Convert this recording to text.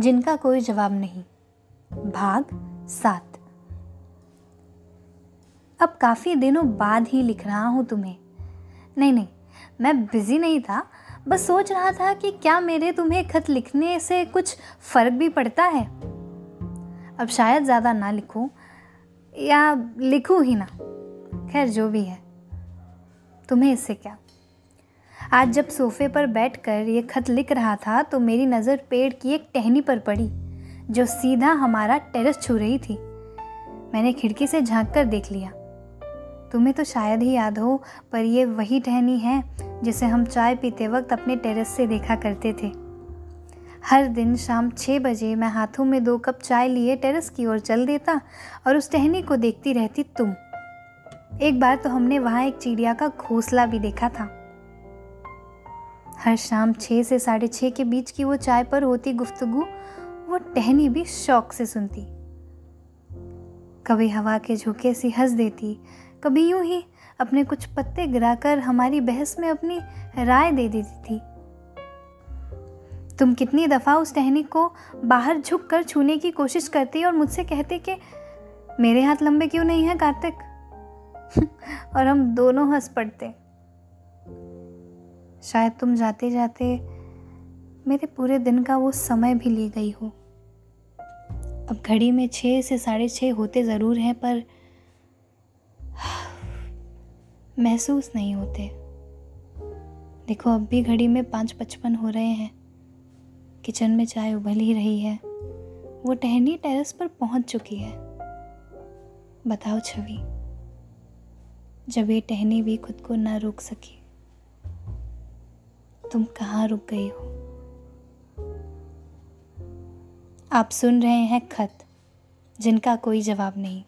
जिनका कोई जवाब नहीं। भाग सात। अब काफ़ी दिनों बाद ही लिख रहा हूँ तुम्हें। नहीं नहीं, मैं बिज़ी नहीं था, बस सोच रहा था कि क्या मेरे तुम्हें खत लिखने से कुछ फ़र्क भी पड़ता है? अब शायद ज़्यादा ना लिखूं, या लिखूं ही ना। खैर, जो भी है। तुम्हें इससे क्या? आज जब सोफे पर बैठकर ये खत लिख रहा था तो मेरी नज़र पेड़ की एक टहनी पर पड़ी, जो सीधा हमारा टेरेस छू रही थी। मैंने खिड़की से झाँक कर देख लिया। तुम्हें तो शायद ही याद हो, पर यह वही टहनी है, जिसे हम चाय पीते वक्त अपने टेरेस से देखा करते थे। हर दिन शाम छः बजे मैं हाथों में दो कप चाय लिए टेरेस की ओर चल देता और उस टहनी को देखती रहती तुम। एक बार तो हमने वहाँ एक चिड़िया का घोंसला भी देखा था। हर शाम छः से साढ़े छः के बीच की वो चाय पर होती गुफ्तगु, वो टहनी भी शौक से सुनती। कभी हवा के झोंके सी हंस देती, कभी यूँ ही अपने कुछ पत्ते गिराकर हमारी बहस में अपनी राय दे देती थी। तुम कितनी दफ़ा उस टहनी को बाहर झुक कर छूने की कोशिश करती और मुझसे कहते कि, मेरे हाथ लंबे क्यों नहीं हैं, कार्तिक? और हम दोनों हंस पड़ते। शायद तुम जाते जाते मेरे पूरे दिन का वो समय भी ले गई हो। अब घड़ी में छः से साढ़े छः होते ज़रूर हैं, पर महसूस नहीं होते। देखो, अब भी घड़ी में पाँच पचपन हो रहे हैं। किचन में चाय उबल ही रही है। वो टहनी टेरेस पर पहुँच चुकी है। बताओ छवि, जब ये टहनी भी खुद को ना रोक सकी। तुम कहाँ रुक गई हो? आप सुन रहे हैं खत जिनका कोई जवाब नहीं।